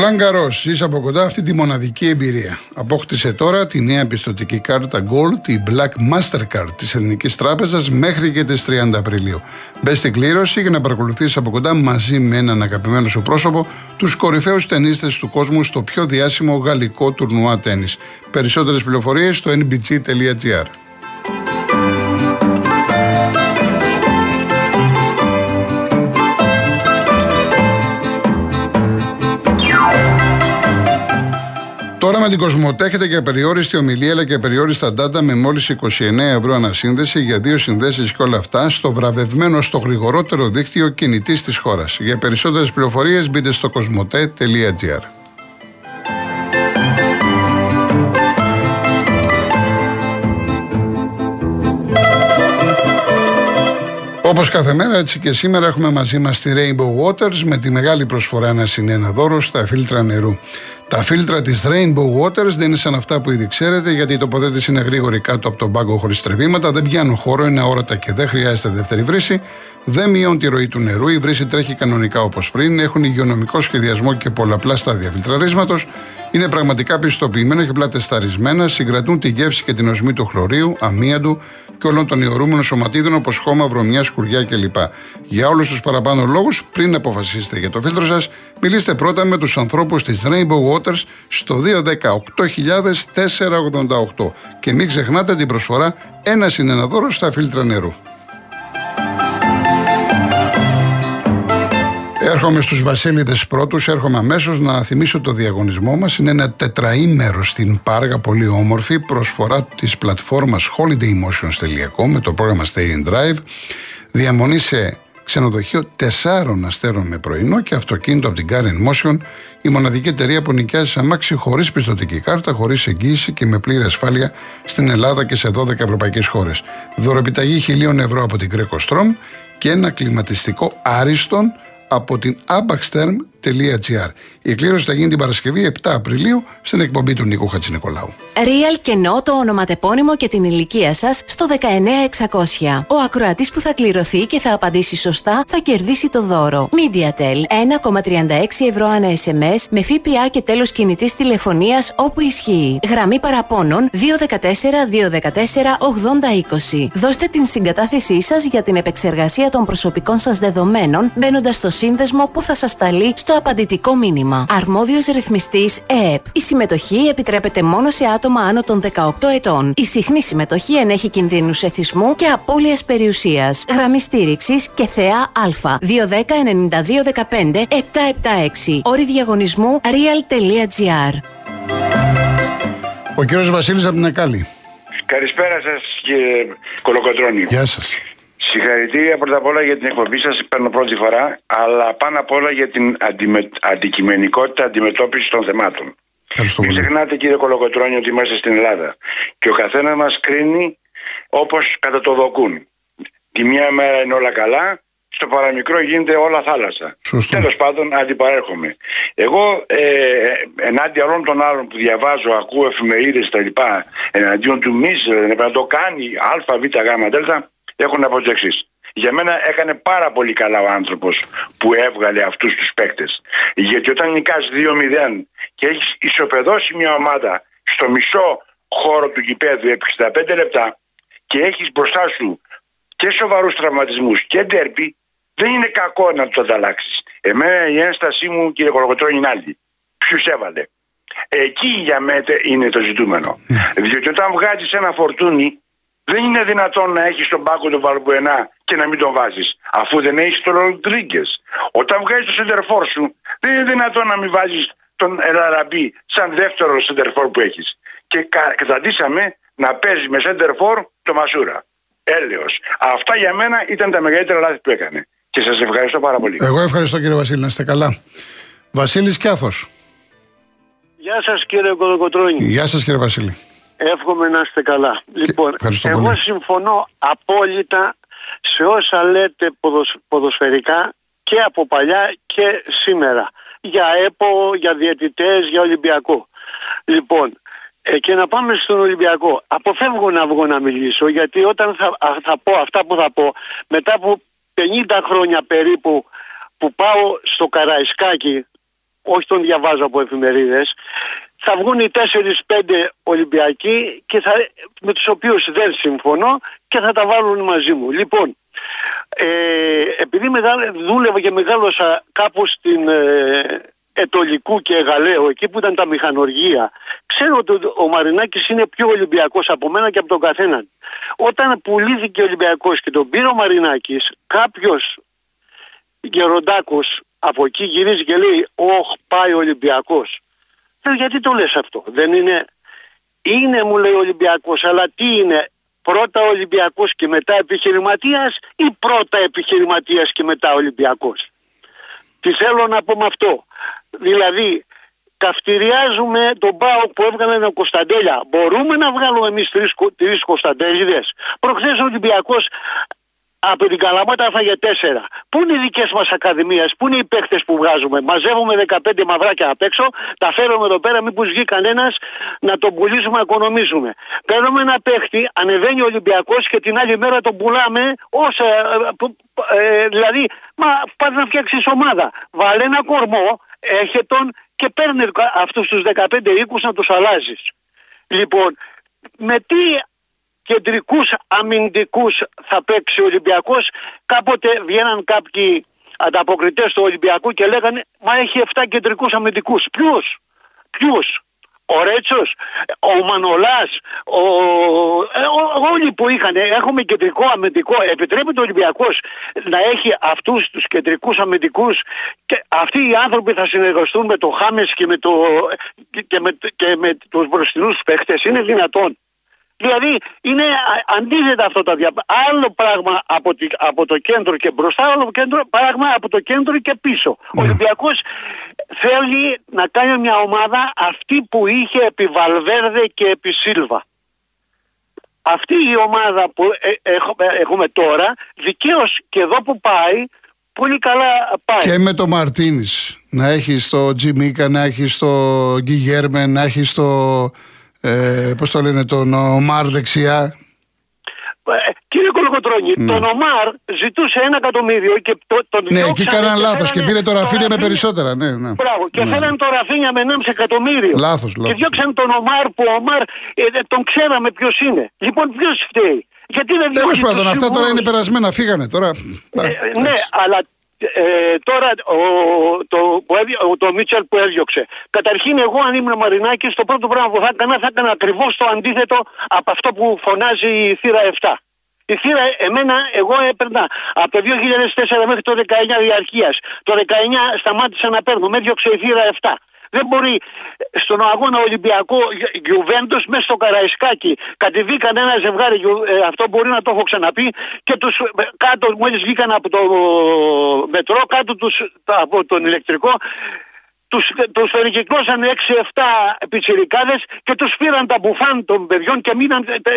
Ρολάν Καρός, ζει από κοντά αυτή τη μοναδική εμπειρία. Απόκτησε τώρα τη νέα πιστοτική κάρτα Gold, τη Black Mastercard της Εθνικής Τράπεζας μέχρι και τις 30 Απριλίου. Μπες στην κλήρωση για να παρακολουθήσει από κοντά μαζί με έναν αγαπημένο σου πρόσωπο τους κορυφαίους ταινίστε του κόσμου στο πιο διάσημο γαλλικό τουρνουά τέννη. Περισσότερες πληροφορίες στο nbg.gr. Τώρα με την Κοσμοτέ έχετε και περιόριστη ομιλία αλλά και περιόριστα data με μόλις 29 ευρώ ανασύνδεση για δύο συνδέσεις και όλα αυτά στο βραβευμένο στο γρηγορότερο δίκτυο κινητής της χώρας. Για περισσότερες πληροφορίες μπείτε στο κοσμοτέ.gr. Όπως κάθε μέρα, έτσι και σήμερα έχουμε μαζί μας τη Rainbow Waters με τη μεγάλη προσφορά ένα συνένα δώρο στα φίλτρα νερού. Τα φίλτρα της Rainbow Waters δεν είναι σαν αυτά που ήδη ξέρετε, γιατί η τοποθέτηση είναι γρήγορη κάτω από τον πάγκο χωρίς τρεβήματα, δεν πιάνουν χώρο, είναι αόρατα και δεν χρειάζεται δεύτερη βρύση. Δεν μειώνουν τη ροή του νερού, η βρύση τρέχει κανονικά όπως πριν, έχουν υγειονομικό σχεδιασμό και πολλαπλά στάδια φιλτραρίσματος, είναι πραγματικά πιστοποιημένα και πλατεσταρισμένα, συγκρατούν τη γεύση και την οσμή του χλωρίου, αμύαντου και όλων των ιωρούμενων σωματίδων όπως χώμα, βρωμιά, σκουριά κλπ. Για όλους τους παραπάνω λόγους, πριν αποφασίσετε για το φίλτρο σας, μιλήστε πρώτα με τους ανθρώπους της Rainbow Waters στο 218.488 και μην ξεχνάτε την προσφορά ένα συνεναδόρο στα φίλτρα νερού. Έρχομαι στους Βασίλειδες πρώτους, έρχομαι αμέσως να θυμίσω το διαγωνισμό μας. Είναι ένα τετραήμερο στην Πάργα, πολύ όμορφη, προσφορά της πλατφόρμας holidaymotions.com με το πρόγραμμα Stay in Drive. Διαμονή σε ξενοδοχείο τεσσάρων αστέρων με πρωινό και αυτοκίνητο από την Car Motion, η μοναδική εταιρεία που νοικιάζει αμάξι χωρίς πιστοτική κάρτα, χωρίς εγγύηση και με πλήρη ασφάλεια στην Ελλάδα και σε 12 ευρωπαϊκές χώρες. Δωροπιταγή χιλίων ευρώ από την Greco Strom και ένα κλιματιστικό άριστον από την abaxterm.gr. Η εκκλήρωση θα γίνει την Παρασκευή 7 Απριλίου στην εκπομπή του Νίκου Χατζηνικολάου. Real και νό το ονοματεπώνυμο και την ηλικία σα στο 19600. Ο ακροατή που θα κληρωθεί και θα απαντήσει σωστά θα κερδίσει το δώρο. MediaTel 1,36 ευρώ ανά SMS με ΦΠΑ και τέλο κινητή τηλεφωνία όπου ισχύει. Γραμμή παραπώνων 214-214-8020. Δώστε την συγκατάθεσή σα για την επεξεργασία των προσωπικών σα δεδομένων μπαίνοντα στο σύνδεσμο που θα σα σταλεί στο απαντητικό μήνυμα. Αρμόδιος ρυθμιστής ΕΕΠ. Η συμμετοχή επιτρέπεται μόνο σε άτομα άνω των 18 ετών. Η συχνή συμμετοχή ενέχει κινδύνους εθισμού και απώλειας περιουσίας. Γραμμή στήριξης και θεά Α. 210-9215-776. Όρη διαγωνισμού real.gr. Ο κύριος Βασίλης από την Ακάλη. Καλησπέρα σας κύριε Κολοκοτρώνη. Γεια σας. Συγχαρητήρια πρώτα απ' όλα για την εκπομπή σας, παίρνω πρώτη φορά, αλλά πάνω απ' όλα για την αντιμε... αντικειμενικότητα αντιμετώπιση των θεμάτων. Μην ξεχνάτε κύριε Κολοκοτρώνη ότι είμαστε στην Ελλάδα και ο καθένας μας κρίνει όπως κατά το δοκούν. Τη μια μέρα είναι όλα καλά, στο παραμικρό γίνεται όλα θάλασσα. Τέλος πάντων, αντιπαρέρχομαι. Εγώ ε, ενάντια όλων των άλλων που διαβάζω, ακούω εφημερίδες κτλ. εναντίον του Μίσελ, να το κάνει Α, Β, Γ, Δ, έχω να πω το εξής. Για μένα έκανε πάρα πολύ καλά ο άνθρωπος που έβγαλε αυτούς τους παίκτες. Γιατί όταν νικάς 2-0 και έχεις ισοπεδώσει μια ομάδα στο μισό χώρο του γηπέδου επί 65 λεπτά και έχεις μπροστά σου και σοβαρούς τραυματισμούς και ντέρπι, δεν είναι κακό να το ανταλλάξεις. Εμένα η ένστασή μου, κύριε Κολοκοτρόνη, είναι άλλη. Ποιους έβαλε. Εκεί για μένα είναι το ζητούμενο. Ναι. Διότι όταν βγάζει ένα φορτούνι δεν είναι δυνατόν να έχεις τον πάγκο του Βαλμπουενά και να μην τον βάζεις, αφού δεν έχεις τον Ροντρίγκες. Όταν βγάζεις το σεντερφόρ σου, δεν είναι δυνατόν να μην βάζεις τον Ελαραμπή σαν δεύτερο σεντερφόρ που έχεις. Και καταντήσαμε να παίζει με σεντερφόρ το Μασούρα. Έλεος. Αυτά για μένα ήταν τα μεγαλύτερα λάθη που έκανε. Και σας ευχαριστώ πάρα πολύ. Εγώ ευχαριστώ κύριε Βασίλη, να είστε καλά. Βασίλης Κιάθος. Γεια σας κύριε Κοδοκοτρόνη. Γεια σας κύριε Βασίλη. Εύχομαι να είστε καλά. λοιπόν, εγώ συμφωνώ απόλυτα σε όσα λέτε ποδοσφαιρικά και από παλιά και σήμερα. Για ΕΠΟ, για διαιτητές, για Ολυμπιακό. Λοιπόν, ε, και να πάμε στον Ολυμπιακό. Αποφεύγω να βγω να μιλήσω γιατί όταν θα, θα πω αυτά που θα πω μετά από 50 χρόνια περίπου που πάω στο Καραϊσκάκι όχι τον διαβάζω από εφημερίδες, θα βγουν οι 4-5 Ολυμπιακοί και θα, με τους οποίους δεν συμφωνώ και θα τα βάλουν μαζί μου. Λοιπόν, ε, επειδή δούλευα και μεγάλωσα κάπου στην ε, Ετολικού και Εγαλαίου, εκεί που ήταν τα μηχανοργία, ξέρω ότι ο Μαρινάκης είναι πιο Ολυμπιακός από μένα και από τον καθέναν. Όταν πουλήθηκε ο Ολυμπιακός και τον πήρε ο Μαρινάκης, κάποιος γεροντάκος από εκεί γυρίζει και λέει «Ωχ, πάει ο Ολυμπιακός». Λέω γιατί το λες αυτό, δεν είναι... Είναι μου λέει ο Ολυμπιακός, αλλά τι είναι, πρώτα Ολυμπιακός και μετά επιχειρηματίας ή πρώτα επιχειρηματίας και μετά Ολυμπιακός; Τι θέλω να πω με αυτό; Δηλαδή, καυτηριάζουμε τον Πάο που έβγαλε ο Κωνσταντέλια. Μπορούμε να βγάλουμε εμείς τρεις Κωνσταντέλιδες; Προχθές ο Ολυμπιακός από την Καλαμάτα έφαγε τέσσερα. Πού είναι οι δικές μας ακαδημίες, πού είναι οι παίχτε που βγάζουμε. Μαζεύουμε 15 μαυράκια απ' έξω, τα φέρουμε εδώ πέρα, μήπως βγει κανένας να τον πουλήσουμε, να οικονομήσουμε. Παίρνουμε ένα παίχτη, ανεβαίνει ο Ολυμπιακός και την άλλη μέρα τον πουλάμε όσα. Ε, δηλαδή, μα πας να φτιάξεις ομάδα. Βάλε ένα κορμό, έχει τον και παίρνει αυτούς τους 15 οίκους να τους αλλάζεις. Λοιπόν, με τι κεντρικούς αμυντικούς θα παίξει ο Ολυμπιακός. Κάποτε βγαίναν κάποιοι ανταποκριτές του Ολυμπιακού και λέγανε μα έχει 7 κεντρικούς αμυντικούς. Ποιους, ποιους; Ο Ρέτσος, ο Μανολάς, ο... Ε, όλοι που είχαν, έχουμε κεντρικό αμυντικό, επιτρέπεται ο Ολυμπιακός να έχει αυτούς τους κεντρικούς αμυντικούς και αυτοί οι άνθρωποι θα συνεργαστούν με το Χάμες και με, το... και με, και με τους μπροστινούς παίχτες, είναι δυνατόν. Δηλαδή είναι αντίθετα αυτό το διαπράγμα. Άλλο πράγμα από, τη, από το κέντρο και μπροστά, άλλο κέντρο, πράγμα από το κέντρο και πίσω. Ο Ολυμπιακός θέλει να κάνει μια ομάδα αυτή που είχε επί Βαλβέρδε και επί Σίλβα. Αυτή η ομάδα που ε, έχουμε, έχουμε τώρα, δικαίως και εδώ που πάει, πολύ καλά πάει. Και με το Μαρτίνης, να έχεις το Τζιμίκα, να έχεις το Γκυγέρμε, να έχεις το ε, πώς το λένε, τον Ομάρ δεξιά. Ε, κύριε Κολοκοτρώνη, ναι. τον Ομάρ ζητούσε ένα εκατομμύριο και το, τον Ναι, εκεί έκαναν λάθος και πήρε το Ραφίνια με περισσότερα. Ναι, ναι. Μπράβο, και ναι. θέλανε το Ραφίνια με 1,5 εκατομμύριο. Λάθος, λάθος. Και διώξαν τον Ομάρ που ο Ομάρ ε, ε τον ξέραμε ποιος είναι. Λοιπόν, ποιος φταίει; Γιατί δεν Τέλος πάντων, αυτά τώρα είναι περασμένα, φύγανε τώρα. Ε, ναι, αλλά ε, τώρα ο, το, ο, το Μίτσελ που έδιωξε. Καταρχήν, εγώ αν ήμουν Μαρινάκη, το πρώτο πράγμα που θα έκανα θα έκανα ακριβώς το αντίθετο από αυτό που φωνάζει η θύρα 7. Η θύρα, εμένα, εγώ έπαιρνα από το 2004 μέχρι το 19 διαρκείας. Το 19 σταμάτησα να παίρνω, με έδιωξε η θύρα 7. Δεν μπορεί στον αγώνα Ολυμπιακό Γιουβέντο μέσα στο Καραϊσκάκι κατηδίκαν ένα ζευγάρι, ε, αυτό μπορεί να το έχω ξαναπεί, και τους ε, κάτω, μόλις βγήκαν από το μετρό, κάτω τους, από τον ηλεκτρικό, τους, τους περικυκλώσαν 6-7 πιτσιρικάδες και τους πήραν τα μπουφάν των παιδιών και μείναν ε, ε,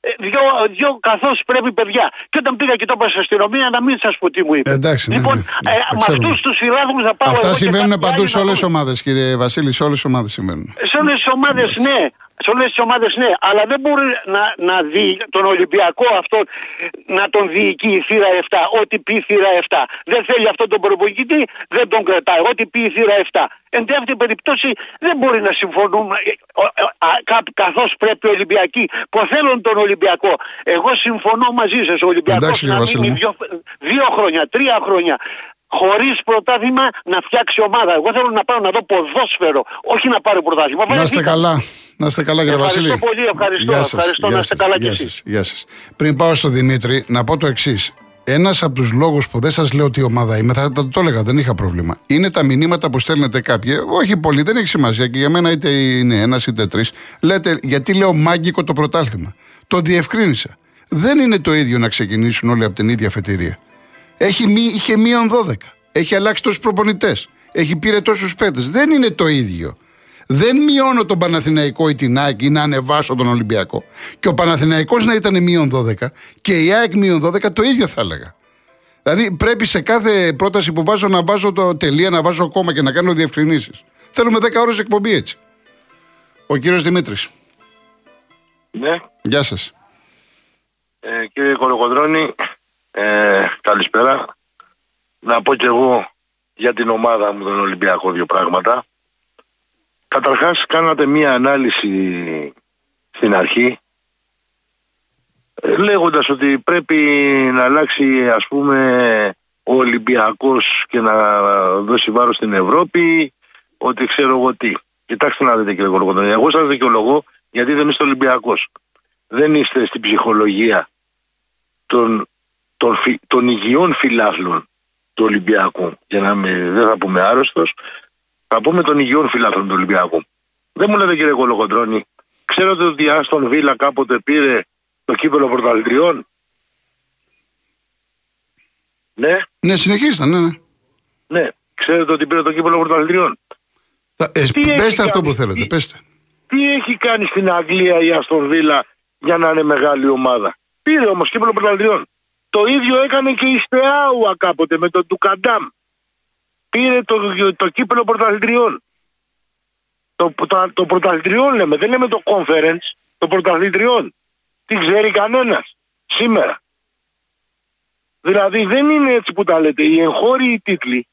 ε, δυο, δυο καθώς πρέπει παιδιά. Και όταν πήγα και το είπα στην αστυνομία να μην σας πω τι μου είπε. Εντάξει, ναι, λοιπόν, ναι, ναι, με αυτούς τους φιλάθλους θα πάω Αυτά συμβαίνουν παντού σε όλες τις ομάδες κύριε Βασίλη, σε όλες τις ομάδες συμβαίνουν. Σε όλες τις ομάδες ναι, σε όλες τις ομάδες ναι, αλλά δεν μπορεί να, να δει τον Ολυμπιακό αυτό να τον διοικεί η θύρα 7. Ό,τι πει η θύρα 7. Δεν θέλει αυτόν τον προπονητή, δεν τον κρατάει. Ό,τι πει η θύρα 7. Εν τέτοια περιπτώσει δεν μπορεί να συμφωνούμε καθώς πρέπει οι Ολυμπιακοί που θέλουν τον Ολυμπιακό. Εγώ συμφωνώ μαζί σας. Ο Ολυμπιακός να μείνει δύο, δύο χρόνια, τρία χρόνια χωρίς πρωτάθλημα να φτιάξει ομάδα. Εγώ θέλω να πάω να δω ποδόσφαιρο, όχι να πάρω πρωτάθλημα. Να είστε καλά. Να είστε καλά, κύριε Βασίλη. Ευχαριστώ πολύ, ευχαριστώ. Γεια σας, ευχαριστώ γεια να είστε καλά κι εσείς. Γεια σας. Πριν πάω στο Δημήτρη, να πω το εξής. Ένας από τους λόγους που δεν σας λέω τι ομάδα είμαι, θα το έλεγα, δεν είχα πρόβλημα. Είναι τα μηνύματα που στέλνετε κάποιοι. Όχι πολύ, δεν έχει σημασία και για μένα είτε είναι ένας είτε τρεις. Λέτε, γιατί λέω μάγκικο το πρωτάθλημα. Το διευκρίνησα. Δεν είναι το ίδιο να ξεκινήσουν όλοι από την ίδια αφετηρία. Έχει, είχε μείον 12. Έχει αλλάξει τόσους προπονητές. Έχει πήρε τόσους παίκτες. Δεν είναι το ίδιο. Δεν μειώνω τον Παναθηναϊκό ή την ΑΕΚ ή να ανεβάσω τον Ολυμπιακό. Και ο Παναθηναϊκός να ήταν μείον 12 και η ΑΕΚ μείον 12 το ίδιο θα έλεγα. Δηλαδή πρέπει σε κάθε πρόταση που βάζω να βάζω το τελεία, να βάζω κόμμα και να κάνω διευκρινήσεις. Θέλουμε 10 ώρες εκπομπή έτσι. Ο κύριος Δημήτρης. Ναι. Γεια σας. Ε, κύριε Κολοκοντρώνη, ε, καλησπέρα. Να πω κι εγώ για την ομάδα μου τον Ολυμπιακό δύο πράγματα. Καταρχάς κάνατε μία ανάλυση στην αρχή ε, λέγοντας ότι πρέπει να αλλάξει ας πούμε ο Ολυμπιακός και να δώσει βάρος στην Ευρώπη ότι ξέρω εγώ τι. Κοιτάξτε να δείτε κύριε Κολοκοντρόνη, εγώ σας δικαιολογώ γιατί δεν είστε Ολυμπιακός. Δεν είστε στην ψυχολογία των, των, των υγιών φιλάθλων του Ολυμπιακού. Για να με, δεν θα πούμε άρρωστος, θα πούμε των υγιών φιλάθλων του Ολυμπιακού. Δεν μου λέτε κύριε Κολοκοντρόνη, ξέρετε ότι η Άστον Βίλα κάποτε πήρε το κύπελο πρωταθλητριών; Ναι. Ναι, συνεχίστε, ναι, ναι. Ναι, ξέρετε ότι πήρε το κύπελο πρωταθλητριών; Ε, πέστε αυτό που θέλετε, πέστε. Τι έχει κάνει στην Αγγλία η Άστον Βίλα για να είναι μεγάλη ομάδα; Πήρε όμως κύπελο πρωταθλητριών. Το ίδιο έκανε και η Στεάουα κάποτε με τον Τουκαντάμ. Πήρε το, το κύπελο πρωταθλητριών. Το, το, το πρωταθλητριών λέμε, δεν λέμε το conference, το πρωταθλητριών. Τι ξέρει κανένας σήμερα. Δηλαδή δεν είναι έτσι που τα λέτε. Οι εγχώριοι τίτλοι,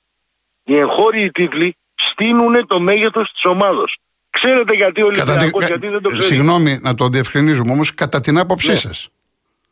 οι εγχώριοι τίτλοι στείνουν το μέγεθος της ομάδα. Ξέρετε γιατί ο Ολυμπιακός, γιατί δεν το ξέρει. Συγγνώμη να το διευκρινίζουμε όμως, κατά την άποψή ναι. σας.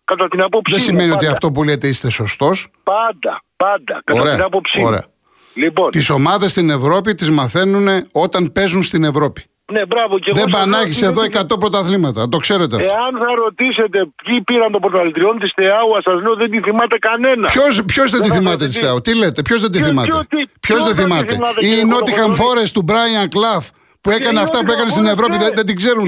Κατά την άποψή Δεν σημαίνει ότι αυτό που λέτε είστε σωστός. Πάντα, πάντα. Κατά ωραία, την άποψή ωραία. Λοιπόν. Τις ομάδες στην Ευρώπη τις μαθαίνουν όταν παίζουν στην Ευρώπη. Ναι, μπράβο. Και δεν πανάγεις εδώ 100 πρωταθλήματα. Το ξέρετε αυτό. Εάν θα ρωτήσετε ποιοι πήραν το πρωταθλητριών της ΤΕΑΟΑ, σας λέω δεν τη θυμάται κανένα. Ποιος δεν τη θυμάται της ΤΕΑΟΑ, τι λέτε, ποιος δεν τη θυμάται; Ποιος δεν θυμάται; Η Νότιχαμ Φόρεστ του Μπράιαν Κλαφ που έκανε αυτά που έκανε στην Ευρώπη δεν την ξέρουν.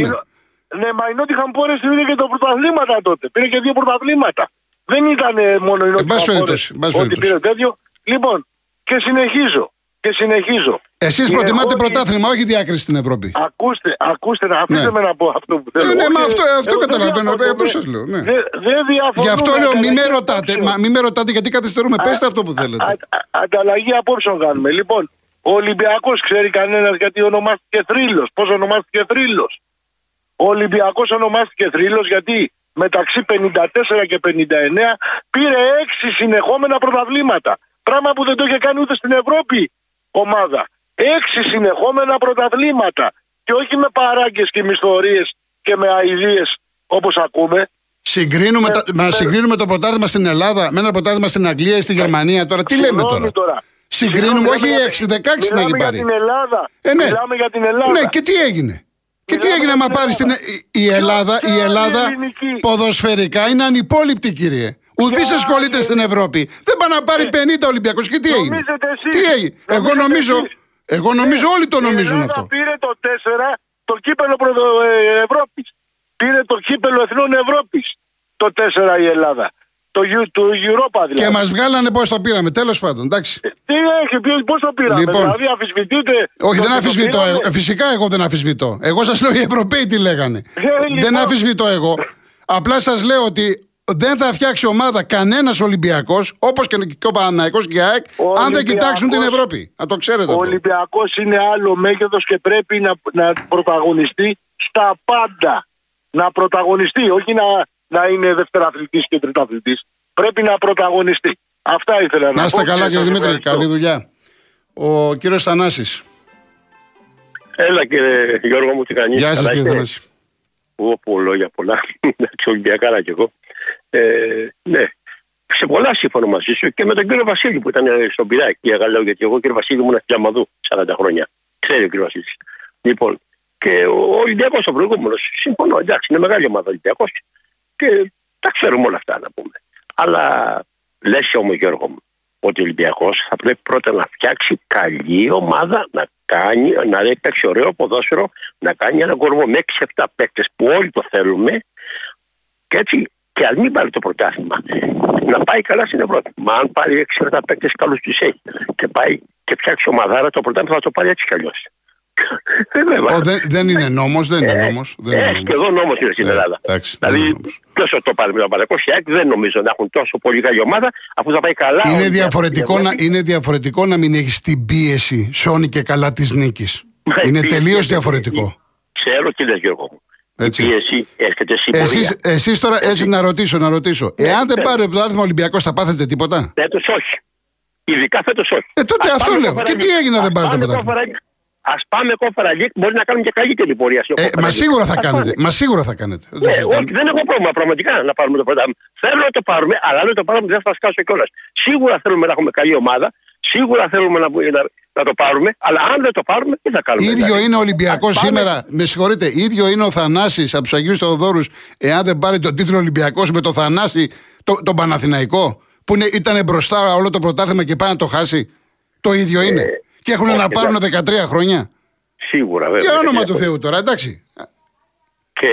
Ναι, μα η Νότιχαμ Φόρεστ πήρε και τα πρωταθλήματα τότε. Πήρε και δύο πρωταθλήματα. Δεν ήταν μόνο η Νότιχαμ Φόρεστ ότι πήρε τέτοιο. Λοιπόν, και συνεχίζω. Και συνεχίζω. Εσείς προτιμάτε πρωτάθλημα, όχι διάκριση στην Ευρώπη. Ακούστε, ακούστε, να αφήστε ναι. με να πω αυτό που θέλω. Ναι, ναι, μα αυτό, αυτό καταλαβαίνω. Αυτό σας λέω. Ναι. Δεν δε Γι' αυτό λέω, μη με ρωτάτε, μα, μη με ρωτάτε γιατί καθυστερούμε. Πετε αυτό που θέλετε. Α, α, ανταλλαγή απόψεων κάνουμε. Λοιπόν, ο Ολυμπιακός ξέρει κανένας γιατί ονομάστηκε θρύλος. Πώς ονομάστηκε θρύλος; Ο Ολυμπιακός ονομάστηκε θρύλος γιατί μεταξύ 54 και 59 πήρε 6 συνεχόμενα πρωταβλήματα. Πράγμα που δεν το είχε κάνει ούτε στην Ευρώπη ομάδα. Έξι συνεχόμενα πρωταβλήματα. Και όχι με παράγκες και μισθωρίε και με αειδίε όπως ακούμε. Συγκρίνουμε, ε, τα, ε, συγκρίνουμε το πρωτάθλημα στην Ελλάδα με ένα πρωτάθλημα στην Αγγλία ή στη Γερμανία. Τώρα τι λέμε τώρα; τώρα. Συγκρίνουμε, όχι 6, 16 να έχει πάρει. Για την Ελλάδα. Ε, ναι. Μιλάμε για την Ελλάδα. Ναι, και τι έγινε; Και τι έγινε να πάρει στην. Η Ελλάδα, η Ελλάδα ποδοσφαιρικά είναι ανυπόλοιπτη, κύριε. Ουδή ασχολείται στην Ευρώπη. Δεν πάει να πάρει 50 ε, Ολυμπιακούς. Και τι έγινε; Τι έγινε; Εγώ νομίζω, εγώ νομίζω όλοι το νομίζουν αυτό. Πήρε το 4 το κύπελο ε, Ευρώπης. Πήρε το κύπελο Εθνών Ευρώπης. Το 4 η Ελλάδα. Το, το Europa δηλαδή. Και μας βγάλανε πώς το πήραμε, τέλος πάντων. Εντάξει. Ε, τι έχει, πώς το πήραμε. Λοιπόν, δηλαδή αμφισβητείτε. Όχι, δεν αμφισβητώ. Φυσικά εγώ δεν αμφισβητώ. Εγώ σας λέω οι Ευρωπαίοι τι λέγανε. δεν λοιπόν. αμφισβητώ εγώ. Απλά σας λέω ότι δεν θα φτιάξει ομάδα κανένας Ολυμπιακός, όπως και ο Παναναϊκό και η ΑΕΚ, αν δεν κοιτάξουν την Ευρώπη. Να το ξέρετε. Ο Ολυμπιακός είναι άλλο μέγεθος και πρέπει να, να πρωταγωνιστεί στα πάντα. Να πρωταγωνιστεί, όχι να, να είναι δευτεραθλητής και τριταθλητή. Πρέπει να πρωταγωνιστεί. Αυτά ήθελα να, πω. Να είστε καλά, κύριε Δημήτρη. Καλή δουλειά. Ο κύριος Θανάσης. Έλα κύριε Γιώργο μου, τι κάνεις; Γεια σας, κύριε Θανάση. Εγώ πω λόγια πολλά. Ολυμπιακάρα κι εγώ. Ε, ναι, σε πολλά σύμφωνο μαζί σου και με τον κύριο Βασίλη που ήταν στον Πειράκ. Για λέω γιατί εγώ κύριο Βασίλη ήμουν στη Αμαδού 40 χρόνια. Ξέρει ο κύριος Βασίλης. Λοιπόν, και ο Ολυμπιακός ο προηγούμενος, συμφωνώ, εντάξει, είναι μεγάλη ομάδα Ολυμπιακός και τα ξέρουμε όλα αυτά να πούμε. Αλλά λες όμω Γιώργο μου, ότι ο Ολυμπιακός θα πρέπει πρώτα να φτιάξει καλή ομάδα, να κάνει, να παίξει ωραίο ποδόσφαιρο, να κάνει ένα κορμό με 6-7 παίκτες που όλοι το θέλουμε και έτσι και αν μην πάρει το πρωτάθλημα, να πάει καλά στην Ευρώπη. Μα αν πάρει 6-7 παίκτες καλούς τους έχει και πάει και φτιάξει ομαδάρα, το πρωτάθλημα θα το πάρει έτσι κι αλλιώς. Δεν, δεν είναι νόμος, δεν είναι νόμος. Ε, σχεδόν νόμος είναι στην Ελλάδα. δηλαδή, ποιος το πάρει με τον Παναγό δεν νομίζω να έχουν τόσο πολύ καλή ομάδα, αφού θα πάει καλά. Είναι, διαφορετικό να, είναι διαφορετικό να μην έχεις την πίεση σώνει και καλά της νίκης. Είναι τελείως διαφορετικό. Ξέρω τι λες, Γιώργο μου. Έτσι. Η πίεση έρχεται Εσείς, εσείς τώρα έτσι. να ρωτήσω, να ρωτήσω. Ναι, Εάν δεν ναι. πάρει το άρθρο Ολυμπιακός, θα πάθετε τίποτα; Φέτος όχι. Ειδικά φέτος όχι. Ε, τότε αυτό λέω. Και τι έγινε δεν πάρετε πρωτάθλημα. Α πάμε κόφερα League, μπορεί να κάνουμε και καλύτερη πορεία. Ε, μα σίγουρα θα κάνετε. Μα σίγουρα θα κάνετε. Ναι, όχι, δεν έχω πρόβλημα πραγματικά να πάρουμε το πρωτάθλημα. Θέλω να το πάρουμε, αλλά αν το πάρουμε δεν θα σκάσω κιόλας. Σίγουρα θέλουμε να έχουμε καλή ομάδα. Σίγουρα θέλουμε να, να, να το πάρουμε, αλλά αν δεν το πάρουμε, τι θα κάνουμε. ίδιο δηλαδή; είναι ο Ολυμπιακός σήμερα. Με συγχωρείτε, ίδιο είναι ο Θανάσης από τους Αγίους Θεοδόρους, εάν δεν πάρει τον τίτλο Ολυμπιακός με το Θανάση, το, τον Παναθηναϊκό, που είναι, ήταν μπροστά όλο το πρωτάθλημα και πάει να το χάσει. Το ίδιο είναι. Ε, και έχουν να πάρουν 13 χρόνια. Σίγουρα, βέβαια. Για όνομα του Θεού τώρα, εντάξει. Και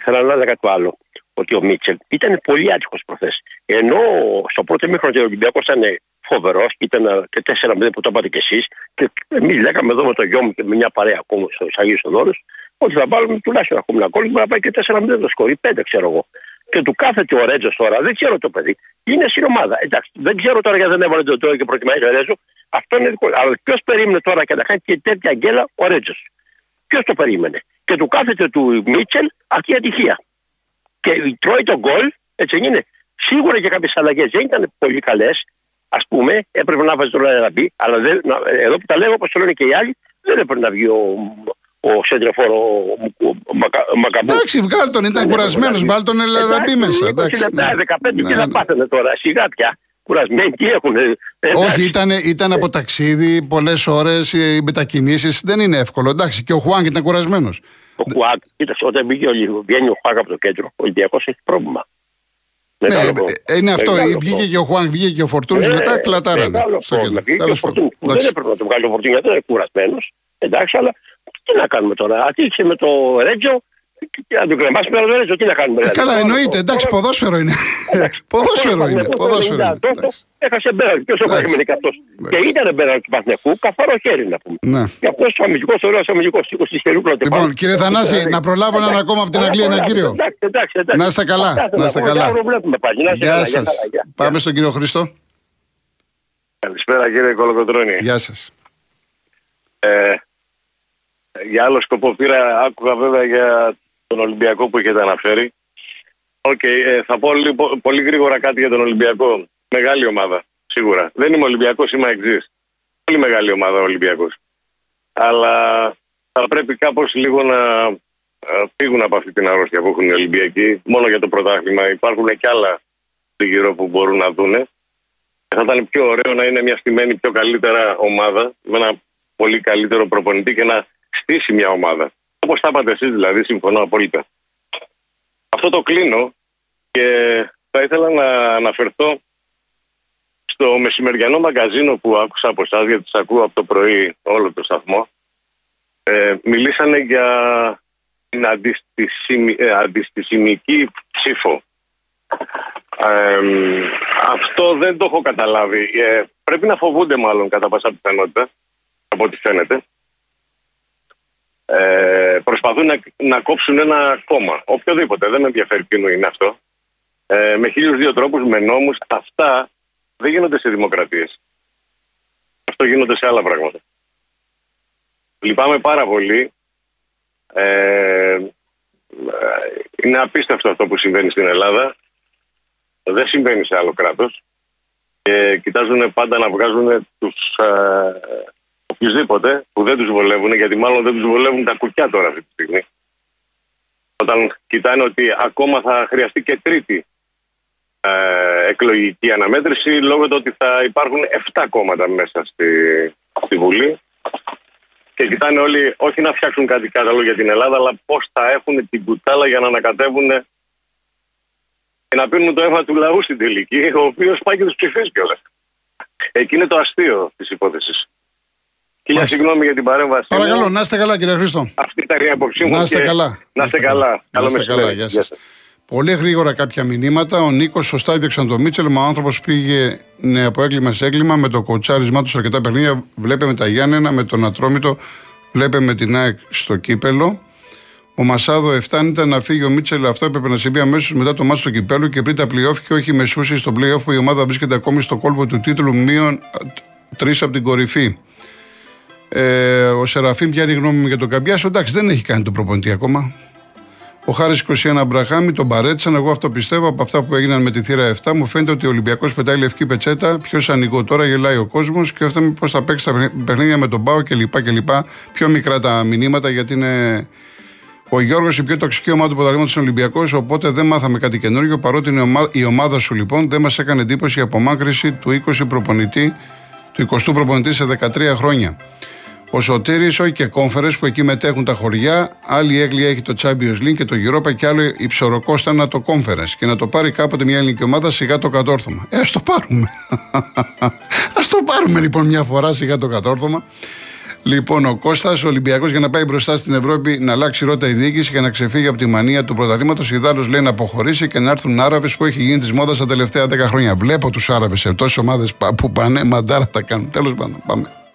θέλω να λέω κάτι άλλο. Ότι ο Μίτσελ ήταν πολύ άτυχος προχθές. Ενώ στο πρώτο μήχρονο ο Ολυμπιακός ήταν φοβερός, ήταν και 4-0 που το είπατε κι εσείς. Και εμείς λέγαμε εδώ με το γιο μου και με μια παρέα ακόμα στου Αγίου Οδόρου, ότι θα βάλουμε τουλάχιστον ακόμα ένα κόλλημα να πάει και 4-0 το σκορ, 5 ξέρω εγώ. Και του κάθεται ο Ρέτζος τώρα, δεν ξέρω το παιδί. Είναι στην ομάδα. Εντάξει, δεν ξέρω τώρα γιατί δεν έβαλε το τώρα και προτιμάει ο Ρέτζο. Αυτό είναι δικό. Αλλά ποιος περίμενε τώρα και να κάνει και τέτοια γκέλα ο Ρέτζος. Ποιος το περίμενε; Και του κάθεται του Μίτσελ αυτή η ατυχία. Και τρώει τον γκολ, έτσι είναι; Σίγουρα και κάποιες αλλαγές δεν ήταν πολύ καλές. Α πούμε, έπρεπε να βάζει τον μπει, αλλά δεν, εδώ που τα λέω, όπως το λένε και οι άλλοι, δεν έπρεπε να βγει ο, ο Σέντρεφορο Μακαμπού. Εντάξει, βγάλει τον, ήταν κουρασμένος. Βγάλει τον Ελαραμπή μέσα. 15 και θα πάθαινε τώρα, σιγά πια κουρασμένοι τι έχουν. Όχι, ήταν, ήταν από ταξίδι, πολλές ώρες, οι μετακινήσεις. Δεν είναι εύκολο. Εντάξει, και ο Χουάνκ ήταν κουρασμένος. Ο Χουάνκ, κοίταξε, όταν βγήκε ο, βγαίνει ο Χουάνκ από το κέντρο, ο Ολυμπιακό έχει πρόβλημα. Ναι, ε, είναι αυτό. Βγήκε και ο Χουάνκ, βγήκε και ο Φορτούνης, ε, μετά κλατάρανε. Δεν έπρεπε να το βγάλει ο Φορτούνης γιατί είναι κουρασμένος. Εντάξει, αλλά τι να κάνουμε τώρα. Ατύχησε με το Ρέτζο, να το κρεμάσουμε να το τι να κάνουμε. Ε, καλά, εννοείται. Εντάξει, ποδόσφαιρο είναι. ποδόσφαιρο είναι. Ποδόσφαιρο είναι. Έχασε μπέρα. Ποιος ο Παχημένη αυτό. Και ήταν μπέρα του Παθνεκού, καθαρό χέρι να πούμε. Ναι. Και αυτός ο αμυντικός, ωραίος αμυντικός. Λοιπόν, κύριε Θανάση, να προλάβω έναν ακόμα από την Αγγλία, ένα κύριο. Να είστε καλά. Να είστε καλά. Γεια σας. Πάμε στον κύριο Χρήστο. Καλησπέρα κύριε Κολοκοτρόνη. Γεια σας. Ε, για άλλο σκοπό πήρα, άκουγα βέβαια για τον Ολυμπιακό που έχετε αναφέρει. OK, okay, ε, θα πω λοιπόν, πολύ γρήγορα κάτι για τον Ολυμπιακό. Μεγάλη ομάδα, σίγουρα. Δεν είμαι Ολυμπιακός, είμαι εξή. Πολύ μεγάλη ομάδα ο Ολυμπιακός. Αλλά θα πρέπει κάπως λίγο να ε, φύγουν από αυτή την αρρώστια που έχουν οι Ολυμπιακοί. Μόνο για το πρωτάθλημα. Υπάρχουν και άλλα γύρω που μπορούν να δούνε. Θα ήταν πιο ωραίο να είναι μια στημένη πιο καλύτερα ομάδα με ένα πολύ καλύτερο προπονητή και να στήσει μια ομάδα. Όπως τα είπατε εσείς, δηλαδή, συμφωνώ απόλυτα. Αυτό το κλείνω και θα ήθελα να αναφερθώ στο μεσημεριανό μαγκαζίνο που άκουσα από εσάς, γιατί σας ακούω από το πρωί όλο το σταθμό. Ε, μιλήσανε για την ε, αντιστησιμική ψήφο. Ε, αυτό δεν το έχω καταλάβει. Ε, πρέπει να φοβούνται μάλλον κατά πάσα πιθανότητα, από ό,τι φαίνεται ε, προσπαθούν να, να κόψουν ένα κόμμα. Οποιοδήποτε, δεν με ενδιαφέρει ποιο είναι αυτό. Ε, με χίλιους δύο τρόπους, με νόμους. Αυτά δεν γίνονται σε δημοκρατίες. Αυτό γίνονται σε άλλα πράγματα. Λυπάμαι πάρα πολύ. Ε, είναι απίστευτο αυτό που συμβαίνει στην Ελλάδα. Δεν συμβαίνει σε άλλο κράτος. Και κοιτάζουν πάντα να βγάζουν τους ε, οποιουσδήποτε που δεν τους βολεύουν, γιατί μάλλον δεν τους βολεύουν τα κουκιά τώρα αυτή τη στιγμή. Όταν κοιτάνε ότι ακόμα θα χρειαστεί και τρίτη ε, εκλογική αναμέτρηση, λόγω του ότι θα υπάρχουν 7 κόμματα μέσα στη, στη Βουλή. Και κοιτάνε όλοι όχι να φτιάξουν κάτι καλό για την Ελλάδα, αλλά πώς θα έχουν την κουτάλα για να ανακατεύουν και να πίνουν το αίμα του λαού στην τελική, ο οποίος πάει και τους ψηφίσει κιόλας. Εκεί είναι το αστείο της υπόθεσης. Χίλια συγγνώμη για την παρέμβαση. Παρακαλώ, να είστε καλά κύριε Χρήστο. Αυτή ήταν η άποψή μου. Να είστε καλά. Να είστε καλά. Καλό μεσημέρι. Πολύ γρήγορα κάποια μηνύματα. Ο Νίκος σωστά έδειξαν το Μίτσελ. Μα ο άνθρωπος πήγε ναι, από έγκλημα σε έγκλημα με το κοτσάρισμά του σε αρκετά παιχνίδια. Βλέπε με τα Γιάννενα, με τον Ατρόμητο. Βλέπε με την ΑΕΚ στο κύπελο. Ο Μασάδο εφτάνεται να φύγει ο Μίτσελ. Αυτό έπρεπε να συμβεί αμέσως μετά το μάτι του κυπέλου και πριν τα playoff και όχι μεσούσει στο playoff που η ομάδα βρίσκεται ακόμη στο κόλπο του τίτλου μείον τρεις από την κορυφή. Ε, ο Σεραφείμ, ποια είναι η γνώμη μου για τον Καμπιάσο. Εντάξει, δεν έχει κάνει το προπονητή ακόμα. Ο Χάρης 21 Αμπραχάμι τον παρέτησαν. Εγώ αυτό πιστεύω από αυτά που έγιναν με τη θύρα 7. Μου φαίνεται ότι ο Ολυμπιακός πετάει λευκή πετσέτα. Πιο ανοιγό τώρα γελάει ο κόσμος και αυτό πώ θα παίξει τα παιχνίδια με τον Πάο κλπ. Πιο μικρά τα μηνύματα γιατί είναι ο Γιώργος η πιο τοξική ομάδα του πρωταθλήματος είναι Ολυμπιακός, οπότε δεν μάθαμε κάτι καινούργιο. Παρότι είναι η ομάδα σου λοιπόν δεν μας έκανε εντύπωση η απομάκρυση του 20 προπονητή, του 20 προπονητή σε 13 χρόνια. Ο Σωτήρης, όχι και κόμφερες που εκεί μετέχουν τα χωριά. Άλλη έγκλια έχει το Champions League και το Europa και άλλο η ψωροκόστα το conference. Και να το πάρει κάποτε μια ελληνική ομάδα σιγά το κατόρθωμα. Ε, ας το πάρουμε. ας το πάρουμε λοιπόν μια φορά σιγά το κατόρθωμα. Λοιπόν, ο Κώστας, ο Ολυμπιακός για να πάει μπροστά στην Ευρώπη να αλλάξει ρότα η διοίκηση και να ξεφύγει από τη μανία του πρωταθλήματος. Ιδάλω λέει να αποχωρήσει και να έρθουν Άραβες που έχει γίνει της μόδας τα τελευταία 10 χρόνια. Βλέπω τους Άραβες σε τόσες ομάδες που πάνε, μαντάρα τα κάνουν. Τέλος πάντων, πάμε.